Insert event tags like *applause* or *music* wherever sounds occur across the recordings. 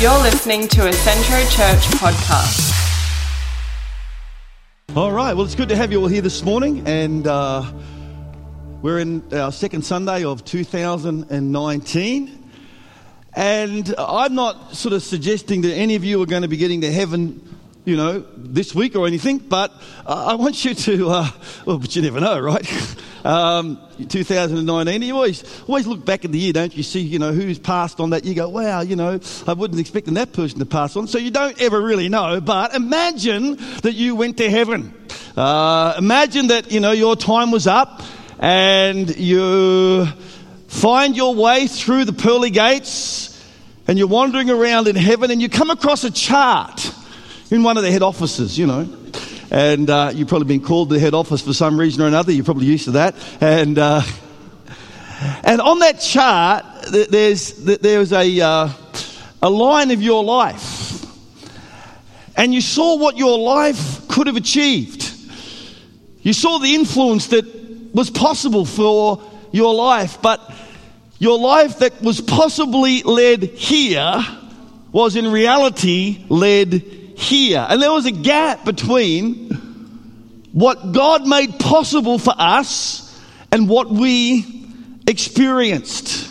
You're listening to a Centro Church podcast. All right, well, it's good to have you all here this morning, and uh, we're in our second Sunday of 2019. And I'm not sort of suggesting that any of you are going to be getting to heaven, you know, this week or anything, but uh, I want you to, uh, well, but you never know, right? *laughs* um, 2019, you always, always look back at the year, don't you? See, you know, who's passed on that. You go, wow, you know, I wasn't expecting that person to pass on. So you don't ever really know, but imagine that you went to heaven. Uh, imagine that, you know, your time was up and you find your way through the pearly gates and you're wandering around in heaven and you come across a chart in one of the head offices, you know. And uh, you've probably been called to the head office for some reason or another. You're probably used to that. And, uh, and on that chart, there's, there's a, uh, a line of your life. And you saw what your life could have achieved. You saw the influence that was possible for your life, but your life that was possibly led here was in reality led here. And there was a gap between what God made possible for us and what we experienced.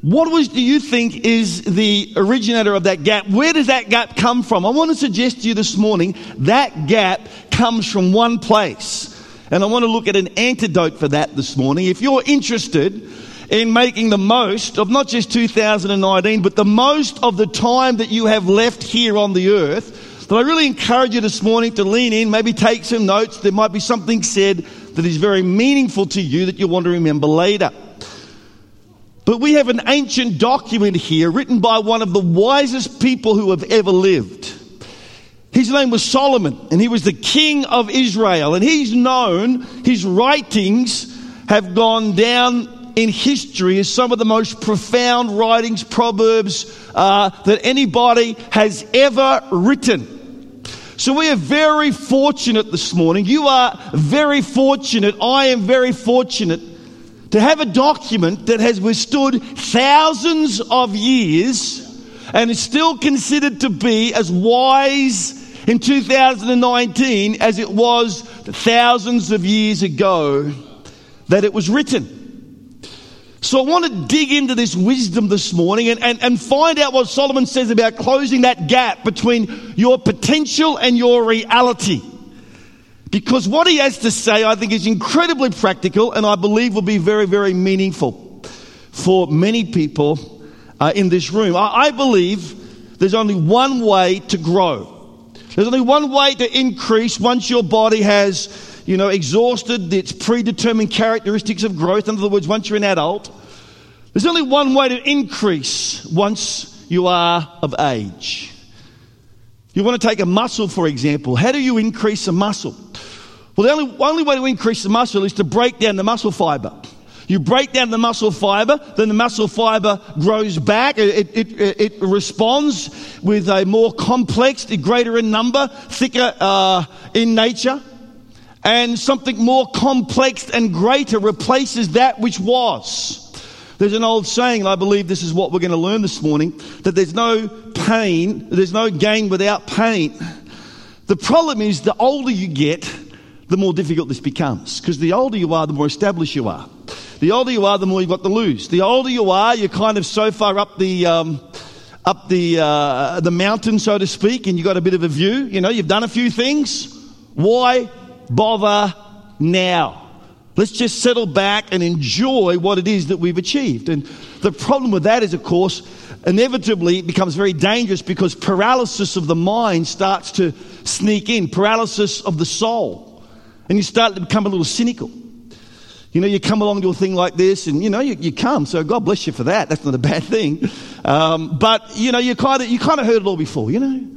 What was, do you think, is the originator of that gap? Where does that gap come from? I want to suggest to you this morning that gap comes from one place. And I want to look at an antidote for that this morning. If you're interested in making the most of not just 2019, but the most of the time that you have left here on the earth, that I really encourage you this morning to lean in, maybe take some notes. There might be something said that is very meaningful to you that you want to remember later. But we have an ancient document here written by one of the wisest people who have ever lived. His name was Solomon, and he was the king of Israel. And he's known, his writings have gone down in history is some of the most profound writings, proverbs uh, that anybody has ever written. So we are very fortunate this morning. You are very fortunate. I am very fortunate to have a document that has withstood thousands of years and is still considered to be as wise in 2019 as it was thousands of years ago that it was written. So I want to dig into this wisdom this morning and, and, and find out what Solomon says about closing that gap between your potential and your reality. Because what he has to say, I think, is incredibly practical and I believe will be very, very meaningful for many people uh, in this room. I, I believe there's only one way to grow. There's only one way to increase once your body has, you know, exhausted its predetermined characteristics of growth. In other words, once you're an adult, there's only one way to increase once you are of age. You want to take a muscle, for example. How do you increase a muscle? Well, the only, only way to increase the muscle is to break down the muscle fiber. You break down the muscle fiber, then the muscle fiber grows back. It, it, it, it responds with a more complex, greater in number, thicker uh, in nature. And something more complex and greater replaces that which was. There's an old saying, and I believe this is what we're going to learn this morning, that there's no pain, there's no gain without pain. The problem is the older you get, the more difficult this becomes. Because the older you are, the more established you are. The older you are, the more you've got to lose. The older you are, you're kind of so far up the, um, up the, uh, the mountain, so to speak, and you've got a bit of a view. You know, you've done a few things. Why bother now? Let's just settle back and enjoy what it is that we've achieved. And the problem with that is, of course, inevitably it becomes very dangerous because paralysis of the mind starts to sneak in, paralysis of the soul. And you start to become a little cynical. You know, you come along to a thing like this and, you know, you, you come. So God bless you for that. That's not a bad thing. Um, but, you know, you kind of, you kind of heard it all before, you know.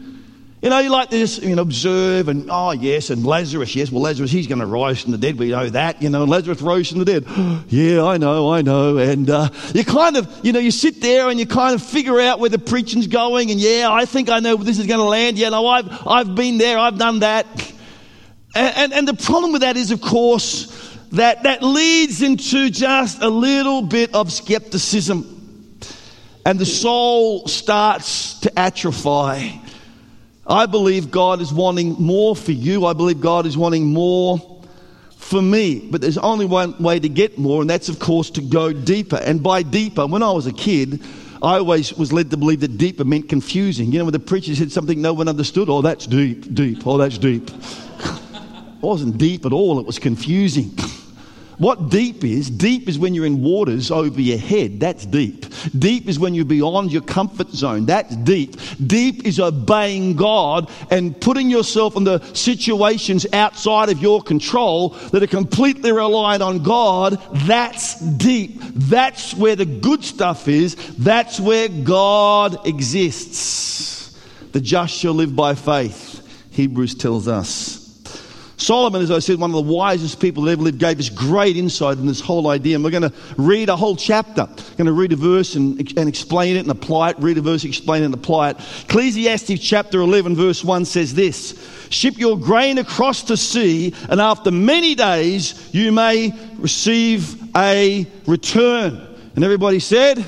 You know, you like this, you know, observe and, oh, yes, and Lazarus, yes, well, Lazarus, he's going to rise from the dead. We know that, you know, Lazarus rose from the dead. *gasps* yeah, I know, I know. And uh, you kind of, you know, you sit there and you kind of figure out where the preaching's going. And, yeah, I think I know where this is going to land. Yeah, no, I've, I've been there, I've done that. *laughs* And, and, and the problem with that is, of course, that, that leads into just a little bit of skepticism. and the soul starts to atrophy. I believe God is wanting more for you. I believe God is wanting more for me. But there's only one way to get more, and that's, of course, to go deeper. And by deeper, when I was a kid, I always was led to believe that deeper meant confusing. You know, when the preacher said something no one understood, oh, that's deep, deep, oh, that's deep. *laughs* it wasn't deep at all, it was confusing. *laughs* What deep is, deep is when you're in waters over your head. That's deep. Deep is when you're beyond your comfort zone. That's deep. Deep is obeying God and putting yourself in the situations outside of your control that are completely reliant on God. That's deep. That's where the good stuff is. That's where God exists. The just shall live by faith, Hebrews tells us. Solomon, as I said, one of the wisest people that ever lived, gave us great insight in this whole idea. And we're going to read a whole chapter. We're going to read a verse and, and explain it and apply it. Read a verse, explain it and apply it. Ecclesiastes chapter 11, verse 1 says this Ship your grain across the sea, and after many days you may receive a return. And everybody said,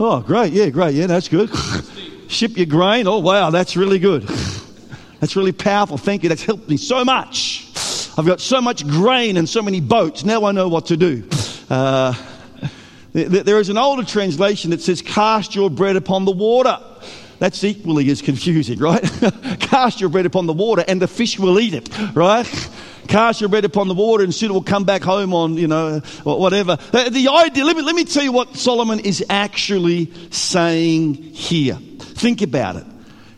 Oh, great. Yeah, great. Yeah, that's good. *laughs* Ship your grain. Oh, wow, that's really good. *laughs* That's really powerful. Thank you. That's helped me so much. I've got so much grain and so many boats. Now I know what to do. Uh, there is an older translation that says, Cast your bread upon the water. That's equally as confusing, right? *laughs* Cast your bread upon the water and the fish will eat it, right? Cast your bread upon the water and soon it will come back home on, you know, whatever. The idea, let me, let me tell you what Solomon is actually saying here. Think about it.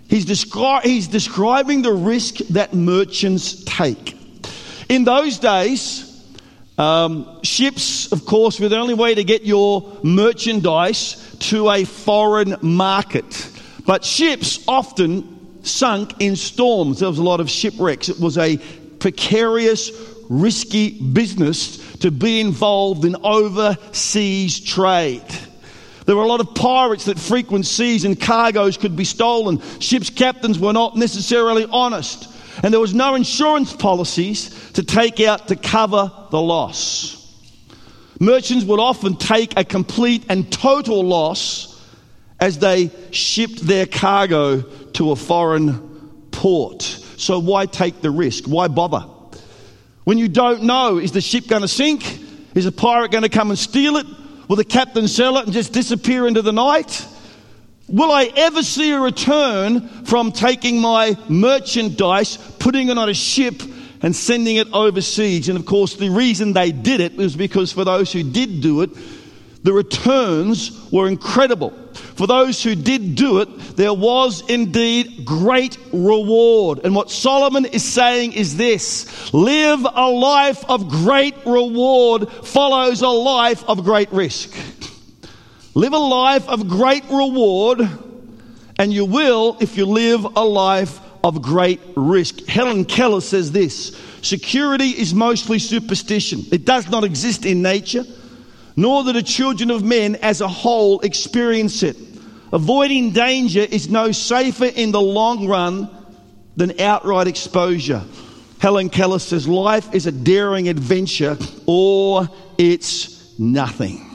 He's, descri- he's describing the risk that merchants take. In those days, um, ships, of course, were the only way to get your merchandise to a foreign market. But ships often sunk in storms. There was a lot of shipwrecks. It was a precarious, risky business to be involved in overseas trade. There were a lot of pirates that frequent seas and cargoes could be stolen. Ships' captains were not necessarily honest and there was no insurance policies to take out to cover the loss. Merchants would often take a complete and total loss as they shipped their cargo to a foreign port. So why take the risk? Why bother? When you don't know, is the ship going to sink? Is a pirate going to come and steal it? Will the captain sell it and just disappear into the night? Will I ever see a return from taking my merchandise, putting it on a ship, and sending it overseas? And of course, the reason they did it was because for those who did do it, the returns were incredible. For those who did do it, there was indeed great reward. And what Solomon is saying is this live a life of great reward follows a life of great risk. Live a life of great reward, and you will if you live a life of great risk. Helen Keller says this security is mostly superstition, it does not exist in nature, nor do the children of men as a whole experience it. Avoiding danger is no safer in the long run than outright exposure. Helen Keller says life is a daring adventure or it's nothing.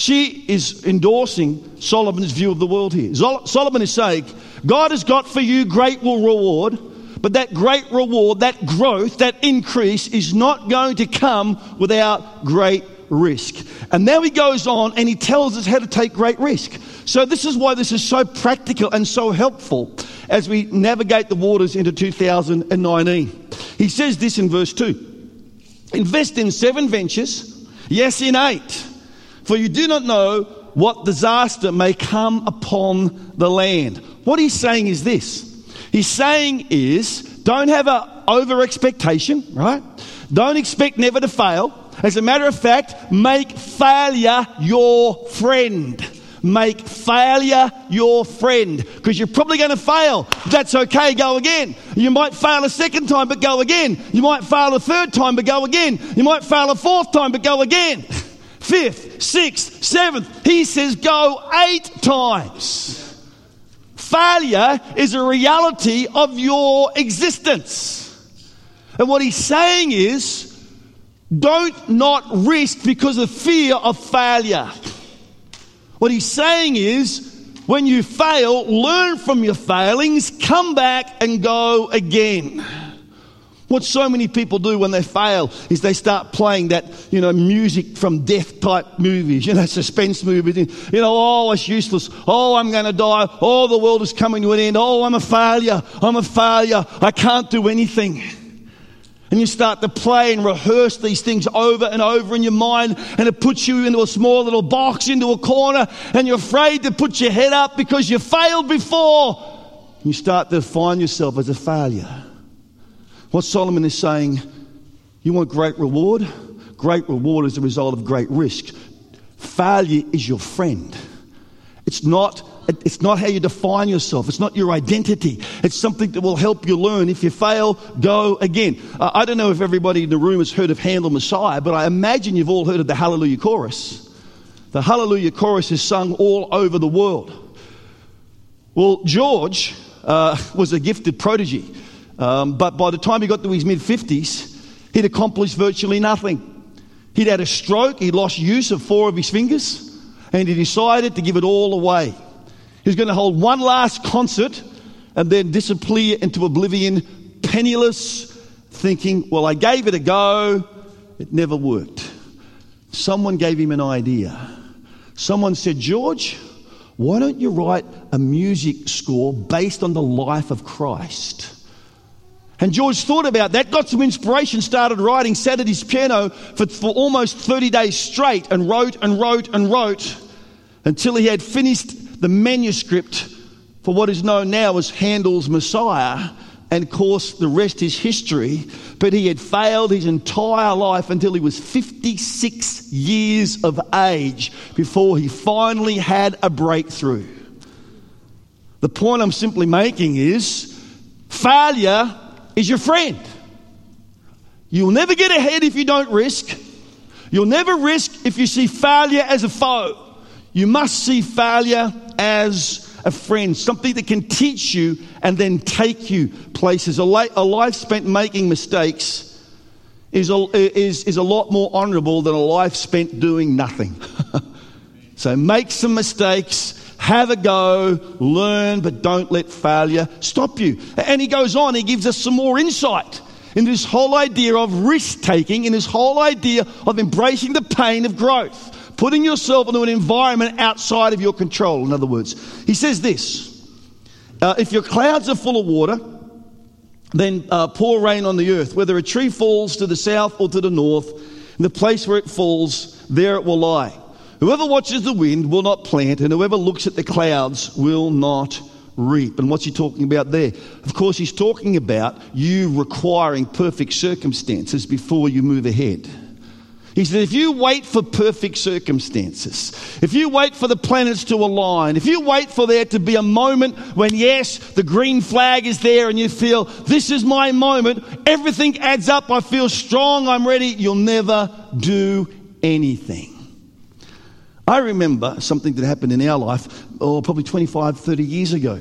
She is endorsing Solomon's view of the world here. Solomon is saying, God has got for you great reward, but that great reward, that growth, that increase is not going to come without great risk. And now he goes on and he tells us how to take great risk. So, this is why this is so practical and so helpful as we navigate the waters into 2019. He says this in verse 2 Invest in seven ventures, yes, in eight for you do not know what disaster may come upon the land. What he's saying is this. He's saying is don't have an over expectation, right? Don't expect never to fail. As a matter of fact, make failure your friend. Make failure your friend because you're probably going to fail. That's okay, go again. You might fail a second time, but go again. You might fail a third time, but go again. You might fail a fourth time, but go again. Fifth, sixth, seventh. He says go eight times. Failure is a reality of your existence. And what he's saying is don't not risk because of fear of failure. What he's saying is, when you fail, learn from your failings, come back and go again. What so many people do when they fail is they start playing that, you know, music from death type movies, you know, *laughs* suspense movies. You know, oh, it's useless. Oh, I'm going to die. Oh, the world is coming to an end. Oh, I'm a failure. I'm a failure. I can't do anything. And you start to play and rehearse these things over and over in your mind, and it puts you into a small little box, into a corner, and you're afraid to put your head up because you failed before. You start to find yourself as a failure. What Solomon is saying, you want great reward? Great reward is the result of great risk. Failure is your friend. It's not, it's not how you define yourself. It's not your identity. It's something that will help you learn. If you fail, go again. Uh, I don't know if everybody in the room has heard of Handel Messiah, but I imagine you've all heard of the Hallelujah Chorus. The Hallelujah Chorus is sung all over the world. Well, George uh, *laughs* was a gifted prodigy. Um, but by the time he got to his mid 50s, he'd accomplished virtually nothing. He'd had a stroke, he'd lost use of four of his fingers, and he decided to give it all away. He was going to hold one last concert and then disappear into oblivion, penniless, thinking, Well, I gave it a go, it never worked. Someone gave him an idea. Someone said, George, why don't you write a music score based on the life of Christ? And George thought about that, got some inspiration, started writing, sat at his piano for, for almost 30 days straight and wrote and wrote and wrote until he had finished the manuscript for what is known now as Handel's Messiah. And of course, the rest is history. But he had failed his entire life until he was 56 years of age before he finally had a breakthrough. The point I'm simply making is failure is your friend. You'll never get ahead if you don't risk. You'll never risk if you see failure as a foe. You must see failure as a friend, something that can teach you and then take you places. A, life spent making mistakes is a, is, is a lot more honorable than a life spent doing nothing. *laughs* so make some mistakes, have a go, learn, but don't let failure stop you. And he goes on, he gives us some more insight in this whole idea of risk taking, in this whole idea of embracing the pain of growth, putting yourself into an environment outside of your control, in other words. He says this uh, If your clouds are full of water, then uh, pour rain on the earth. Whether a tree falls to the south or to the north, in the place where it falls, there it will lie. Whoever watches the wind will not plant, and whoever looks at the clouds will not reap. And what's he talking about there? Of course, he's talking about you requiring perfect circumstances before you move ahead. He said, if you wait for perfect circumstances, if you wait for the planets to align, if you wait for there to be a moment when, yes, the green flag is there and you feel, this is my moment, everything adds up, I feel strong, I'm ready, you'll never do anything. I remember something that happened in our life, oh, probably 25, 30 years ago.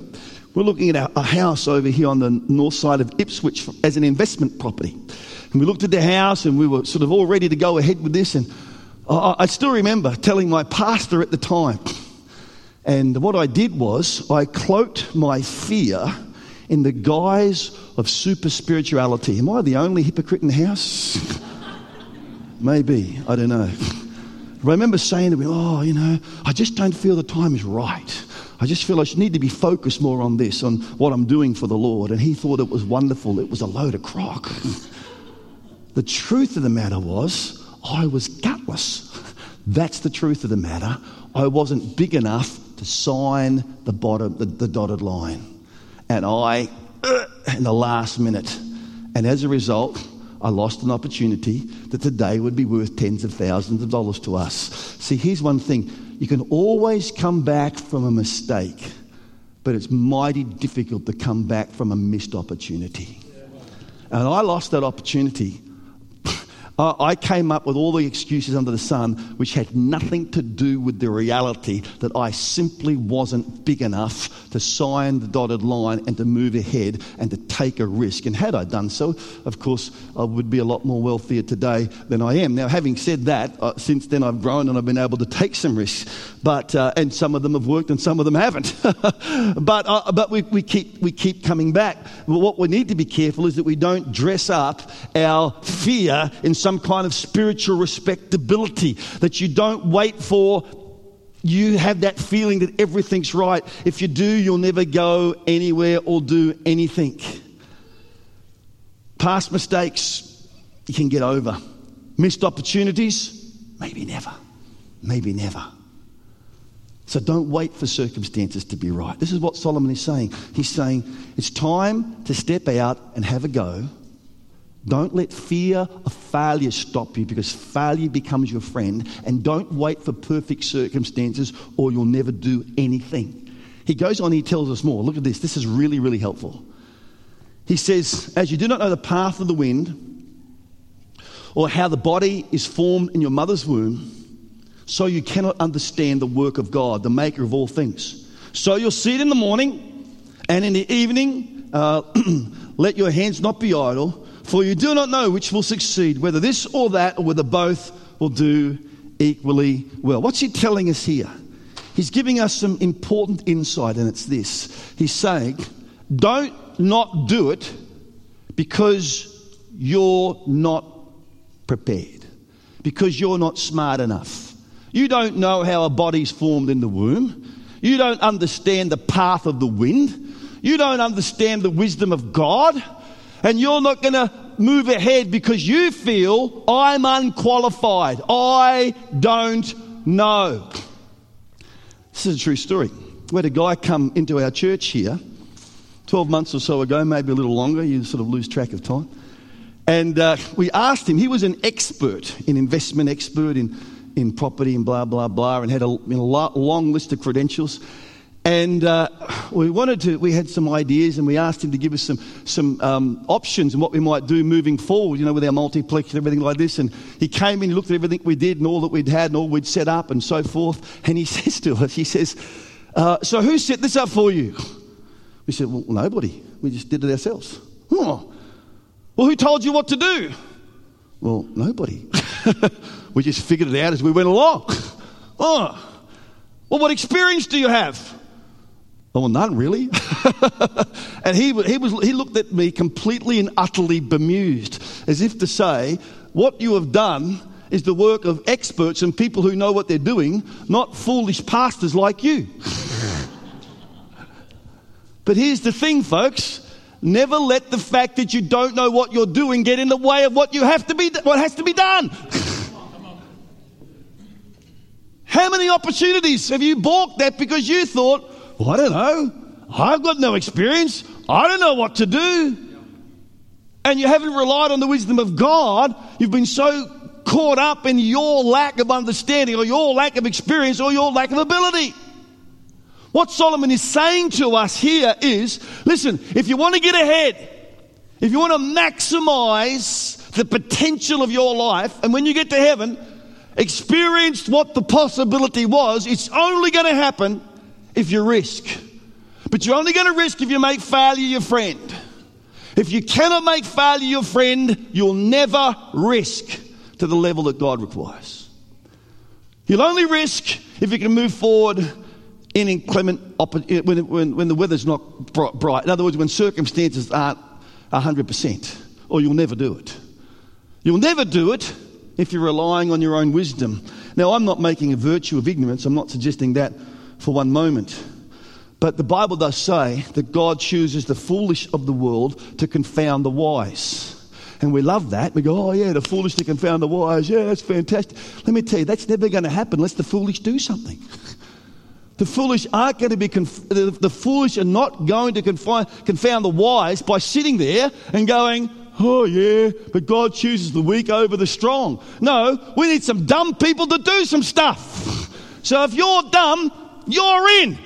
We're looking at a house over here on the north side of Ipswich as an investment property. And we looked at the house and we were sort of all ready to go ahead with this. And I still remember telling my pastor at the time. And what I did was I cloaked my fear in the guise of super spirituality. Am I the only hypocrite in the house? *laughs* Maybe. I don't know. I remember saying to him, Oh, you know, I just don't feel the time is right. I just feel I should need to be focused more on this, on what I'm doing for the Lord. And he thought it was wonderful. It was a load of crock. *laughs* the truth of the matter was, I was gutless. *laughs* That's the truth of the matter. I wasn't big enough to sign the, bottom, the, the dotted line. And I, *clears throat* in the last minute, and as a result, I lost an opportunity that today would be worth tens of thousands of dollars to us. See, here's one thing you can always come back from a mistake, but it's mighty difficult to come back from a missed opportunity. And I lost that opportunity. I came up with all the excuses under the sun, which had nothing to do with the reality that I simply wasn't big enough to sign the dotted line and to move ahead and to take a risk. And had I done so, of course, I would be a lot more wealthier today than I am. Now, having said that, uh, since then I've grown and I've been able to take some risks, but uh, and some of them have worked and some of them haven't. *laughs* but uh, but we, we keep we keep coming back. What we need to be careful is that we don't dress up our fear in some kind of spiritual respectability. That you don't wait for you have that feeling that everything's right. If you do, you'll never go anywhere or do anything. Past mistakes, you can get over. Missed opportunities, maybe never. Maybe never. So don't wait for circumstances to be right. This is what Solomon is saying. He's saying it's time to step out and have a go. Don't let fear of failure stop you because failure becomes your friend. And don't wait for perfect circumstances or you'll never do anything. He goes on, he tells us more. Look at this. This is really, really helpful. He says, As you do not know the path of the wind or how the body is formed in your mother's womb, so you cannot understand the work of God, the maker of all things. So you'll see it in the morning and in the evening. Uh, *clears throat* let your hands not be idle, for you do not know which will succeed, whether this or that, or whether both will do equally well. What's he telling us here? He's giving us some important insight, and it's this. He's saying, don't not do it because you're not prepared, because you're not smart enough. You don't know how a body's formed in the womb. You don't understand the path of the wind. You don't understand the wisdom of God. And you're not going to move ahead because you feel I'm unqualified. I don't know. This is a true story. We had a guy come into our church here 12 months or so ago, maybe a little longer. You sort of lose track of time. And uh, we asked him, he was an expert, an investment expert in in property and blah, blah, blah, and had a know, long list of credentials. And uh, we wanted to, we had some ideas and we asked him to give us some, some um, options and what we might do moving forward, you know, with our multiplex and everything like this. And he came in, he looked at everything we did and all that we'd had and all we'd set up and so forth. And he *laughs* says to us, he says, uh, So who set this up for you? We said, Well, nobody. We just did it ourselves. Oh. Well, who told you what to do? Well, nobody. *laughs* we just figured it out as we went along. oh. Well, what experience do you have? Oh, well, none really. *laughs* and he, he, was, he looked at me completely and utterly bemused, as if to say, What you have done is the work of experts and people who know what they're doing, not foolish pastors like you. *laughs* but here's the thing, folks. Never let the fact that you don't know what you're doing get in the way of what you have to be what has to be done. *laughs* How many opportunities have you balked at because you thought, well, I don't know, I've got no experience, I don't know what to do. And you haven't relied on the wisdom of God. You've been so caught up in your lack of understanding or your lack of experience or your lack of ability. What Solomon is saying to us here is listen, if you want to get ahead, if you want to maximize the potential of your life, and when you get to heaven, experienced what the possibility was, it's only going to happen if you risk. But you're only going to risk if you make failure your friend. If you cannot make failure your friend, you'll never risk to the level that God requires. You'll only risk if you can move forward in inclement, when, when, when the weather's not bright. In other words, when circumstances aren't 100%, or you'll never do it. You'll never do it if you're relying on your own wisdom. Now, I'm not making a virtue of ignorance, I'm not suggesting that for one moment. But the Bible does say that God chooses the foolish of the world to confound the wise. And we love that. We go, oh, yeah, the foolish to confound the wise. Yeah, that's fantastic. Let me tell you, that's never going to happen unless the foolish do something. The foolish aren't going to be, conf- the, the, foolish are not going to confine, confound the wise by sitting there and going, oh yeah, but God chooses the weak over the strong. No, we need some dumb people to do some stuff. So if you're dumb, you're in.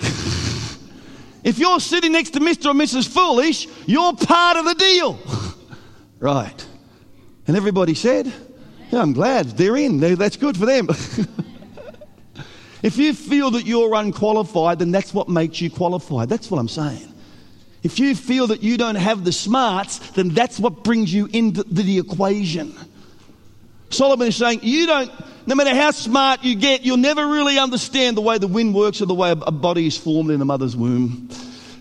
if you're sitting next to Mr. or Mrs. Foolish, you're part of the deal. right. And everybody said, Yeah, I'm glad they're in. That's good for them. *laughs* if you feel that you're unqualified, then that's what makes you qualified. That's what I'm saying. If you feel that you don't have the smarts, then that's what brings you into the equation. Solomon is saying, you don't, no matter how smart you get, you'll never really understand the way the wind works or the way a body is formed in a mother's womb.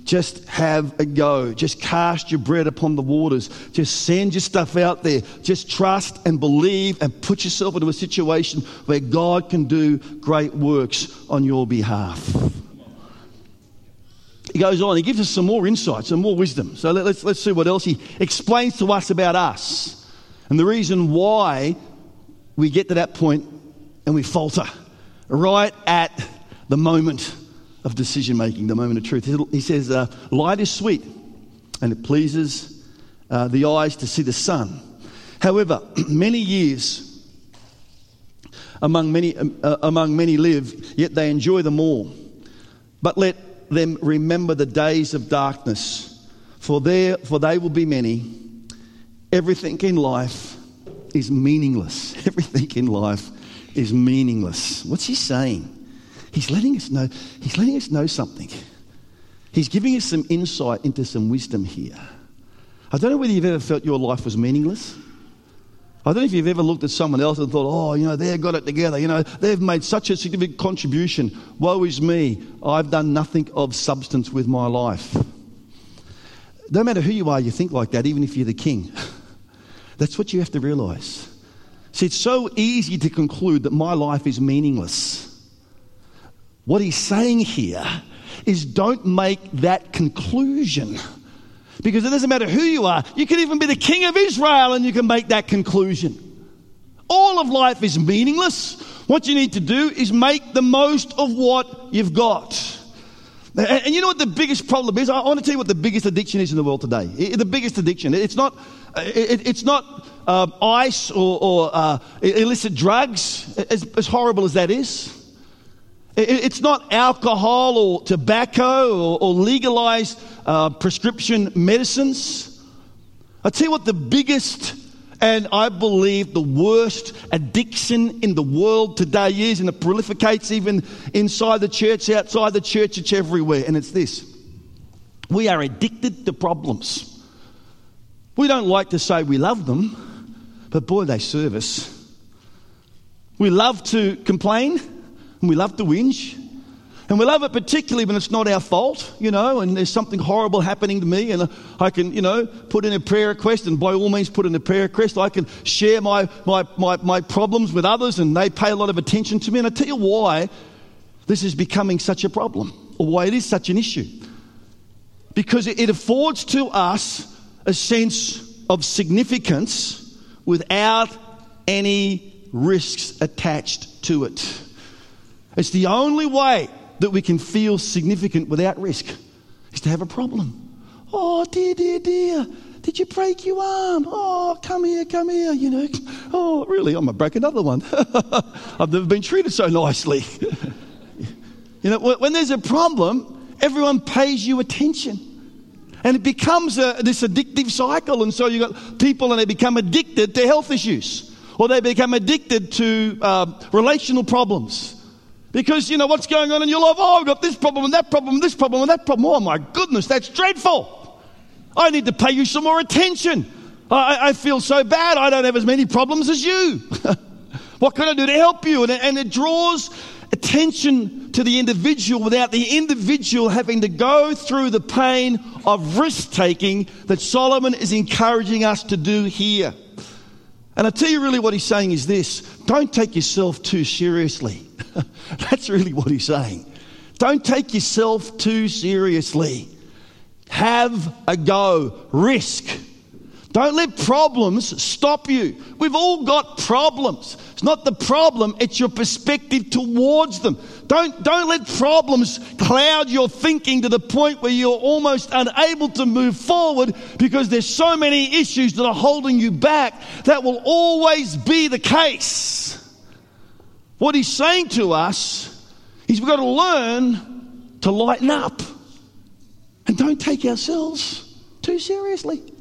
Just have a go. Just cast your bread upon the waters. Just send your stuff out there. Just trust and believe and put yourself into a situation where God can do great works on your behalf. He goes on, he gives us some more insights some more wisdom. So let, us let's see what else he explains to us about us and the reason why we get to that point and we falter right at the moment of decision making, the moment of truth. He says, uh, Light is sweet and it pleases uh, the eyes to see the sun. However, *clears throat* many years among many, uh, among many live, yet they enjoy them all. But let them remember the days of darkness, for, there, for they will be many. Everything in life is meaningless. *laughs* Everything in life is meaningless. What's he saying? He's letting us know, he's letting us know something. He's giving us some insight into some wisdom here. I don't know whether you've ever felt your life was meaningless. I don't know if you've ever looked at someone else and thought, oh, you know, they've got it together. You know, they've made such a significant contribution. Woe is me. I've done nothing of substance with my life. No matter who you are, you think like that, even if you're the king. *laughs* That's what you have to realize. See, it's so easy to conclude that my life is meaningless. What he's saying here is don't make that conclusion. Because it doesn't matter who you are, you can even be the king of Israel and you can make that conclusion. All of life is meaningless. What you need to do is make the most of what you've got. And you know what the biggest problem is? I want to tell you what the biggest addiction is in the world today. The biggest addiction. It's not, it's not uh, ice or, or uh, illicit drugs, as, as horrible as that is. It's not alcohol or tobacco or, or legalized uh, prescription medicines. I tell you what, the biggest and I believe the worst addiction in the world today is, and it prolificates even inside the church, outside the church, it's everywhere. And it's this we are addicted to problems. We don't like to say we love them, but boy, they serve us. We love to complain and we love to whinge. And we love it particularly when it's not our fault, you know, and there's something horrible happening to me, and I can, you know, put in a prayer request, and by all means, put in a prayer request. I can share my, my, my, my problems with others, and they pay a lot of attention to me. And I tell you why this is becoming such a problem, or why it is such an issue. Because it affords to us a sense of significance without any risks attached to it. It's the only way that we can feel significant without risk is to have a problem. Oh, dear, dear, dear. Did you break your arm? Oh, come here, come here, you know. Oh, really? I'm going to break another one. *laughs* I've never been treated so nicely. *laughs* you know, when there's a problem, everyone pays you attention. And it becomes a, this addictive cycle. And so you've got people and they become addicted to health issues or they become addicted to uh, relational problems. Because, you know, what's going on in your life? Oh, I've got this problem and that problem and this problem and that problem. Oh, my goodness, that's dreadful. I need to pay you some more attention. I, I feel so bad. I don't have as many problems as you. *laughs* what can I do to help you? And, and it draws attention to the individual without the individual having to go through the pain of risk taking that Solomon is encouraging us to do here. And I tell you, really, what he's saying is this don't take yourself too seriously. *laughs* That's really what he's saying. Don't take yourself too seriously. Have a go. Risk. Don't let problems stop you. We've all got problems. It's not the problem, it's your perspective towards them. Don't, don't let problems cloud your thinking to the point where you're almost unable to move forward because there's so many issues that are holding you back. That will always be the case. What he's saying to us is we've got to learn to lighten up and don't take ourselves too seriously.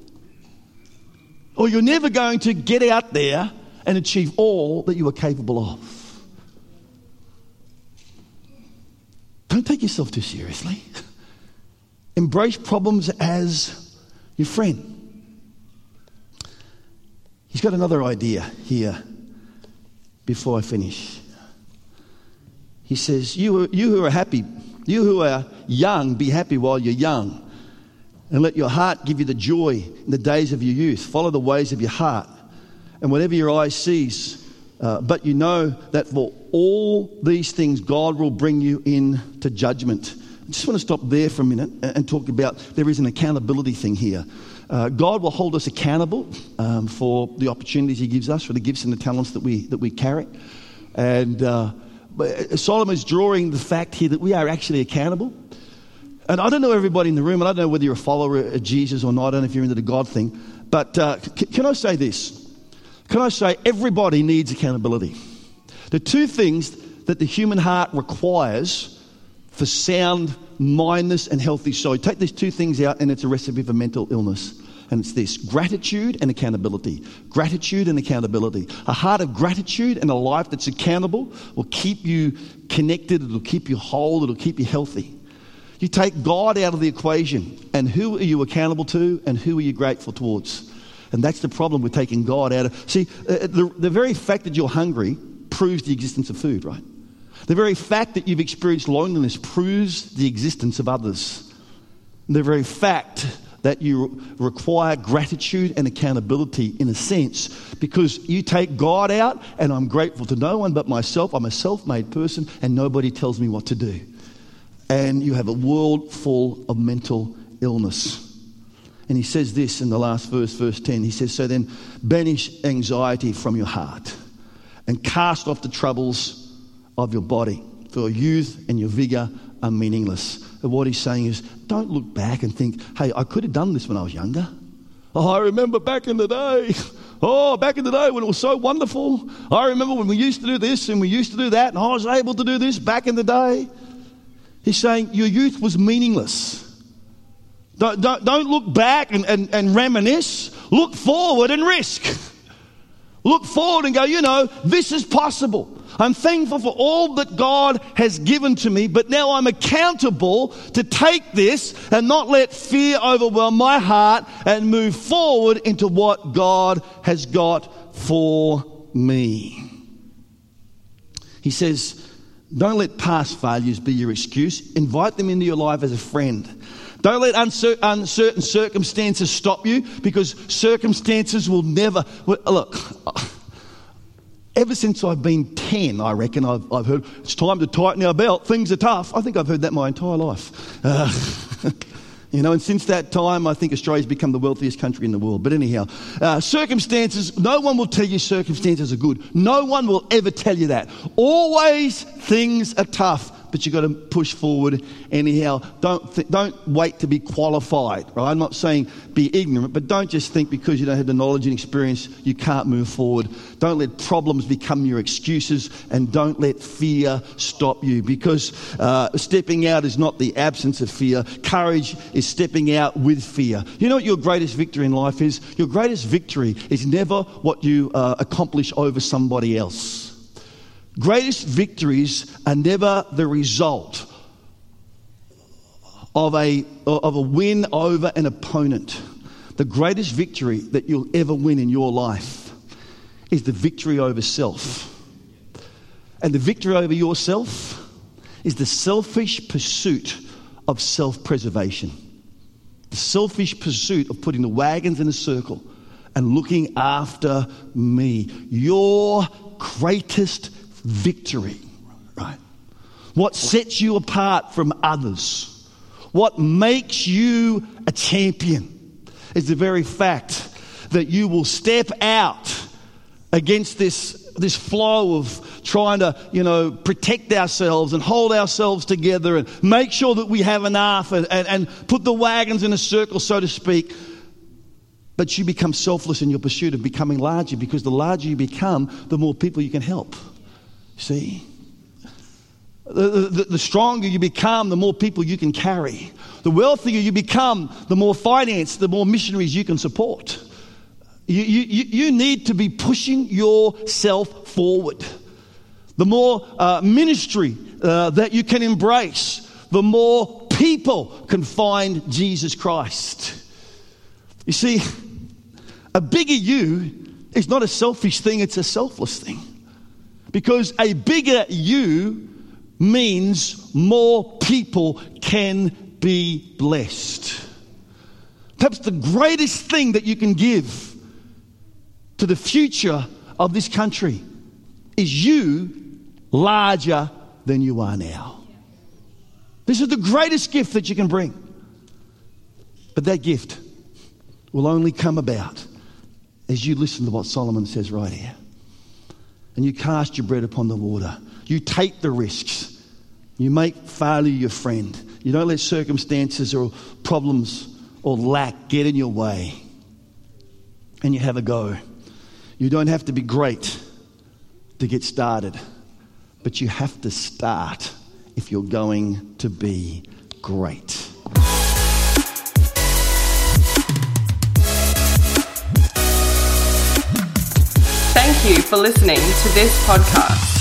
Or you're never going to get out there and achieve all that you are capable of. Don't take yourself too seriously. *laughs* Embrace problems as your friend. He's got another idea here before I finish. He says, You, you who are happy, you who are young, be happy while you're young. And let your heart give you the joy in the days of your youth. Follow the ways of your heart. And whatever your eye sees, uh, but you know that for all these things, God will bring you into judgment. I just want to stop there for a minute and talk about there is an accountability thing here. Uh, God will hold us accountable um, for the opportunities He gives us, for the gifts and the talents that we, that we carry. And uh, Solomon is drawing the fact here that we are actually accountable. And I don't know everybody in the room, and I don't know whether you're a follower of Jesus or not. I don't know if you're into the God thing. But uh, c- can I say this? Can I say everybody needs accountability? The two things that the human heart requires for sound mindness and healthy soul. take these two things out, and it's a recipe for mental illness. And it's this gratitude and accountability. Gratitude and accountability. A heart of gratitude and a life that's accountable will keep you connected, it'll keep you whole, it'll keep you healthy. You take God out of the equation, and who are you accountable to, and who are you grateful towards? And that's the problem with taking God out of. See, uh, the, the very fact that you're hungry proves the existence of food, right? The very fact that you've experienced loneliness proves the existence of others. The very fact that you require gratitude and accountability in a sense because you take God out, and I'm grateful to no one but myself. I'm a self made person, and nobody tells me what to do and you have a world full of mental illness. And he says this in the last verse, verse 10. He says, So then banish anxiety from your heart and cast off the troubles of your body, for your youth and your vigor are meaningless. And what he's saying is, don't look back and think, hey, I could have done this when I was younger. Oh, I remember back in the day. *laughs* Oh, back in the day when it was so wonderful. I remember when we used to do this and we used to do that, and I was able to do this back in the day. He's saying your youth was meaningless. Don't, don't, don't look back and, and, and reminisce. Look forward and risk. Look forward and go, you know, this is possible. I'm thankful for all that God has given to me, but now I'm accountable to take this and not let fear overwhelm my heart and move forward into what God has got for me. He says, don't let past failures be your excuse. Invite them into your life as a friend. Don't let uncertain circumstances stop you because circumstances will never. Look, ever since I've been 10, I reckon I've, I've heard it's time to tighten our belt. Things are tough. I think I've heard that my entire life. Uh, *laughs* You know, and since that time, I think Australia's become the wealthiest country in the world. But anyhow, uh, circumstances, no one will tell you circumstances are good. No one will ever tell you that. Always things are tough but you've got to push forward anyhow. Don't, th- don't wait to be qualified, right? I'm not saying be ignorant, but don't just think because you don't have the knowledge and experience you can't move forward. Don't let problems become your excuses and don't let fear stop you because uh, stepping out is not the absence of fear. Courage is stepping out with fear. You know what your greatest victory in life is? Your greatest victory is never what you uh, accomplish over somebody else. Greatest victories are never the result of a, of a win over an opponent. The greatest victory that you'll ever win in your life is the victory over self. And the victory over yourself is the selfish pursuit of self preservation. The selfish pursuit of putting the wagons in a circle and looking after me. Your greatest victory, right? What sets you apart from others, what makes you a champion, is the very fact that you will step out against this this flow of trying to, you know, protect ourselves and hold ourselves together and make sure that we have enough and, and, and, put the wagons in a circle, so to speak. But you become selfless in your pursuit of becoming larger because the larger you become, the more people you can help. See? The, the, the, stronger you become, the more people you can carry. The wealthier you become, the more finance, the more missionaries you can support. You, you, you need to be pushing yourself forward. The more uh, ministry uh, that you can embrace, the more people can find Jesus Christ. You see, a bigger you is not a selfish thing, it's a selfless thing. Because a bigger you means more people can be blessed. Perhaps the greatest thing that you can give to the future of this country is you larger than you are now. This is the greatest gift that you can bring. But that gift will only come about as you listen to what Solomon says right here. And you cast your bread upon the water. You take the risks. You make failure your friend. You don't let circumstances or problems or lack get in your way. And you have a go. You don't have to be great to get started, but you have to start if you're going to be great. Thank you for listening to this podcast.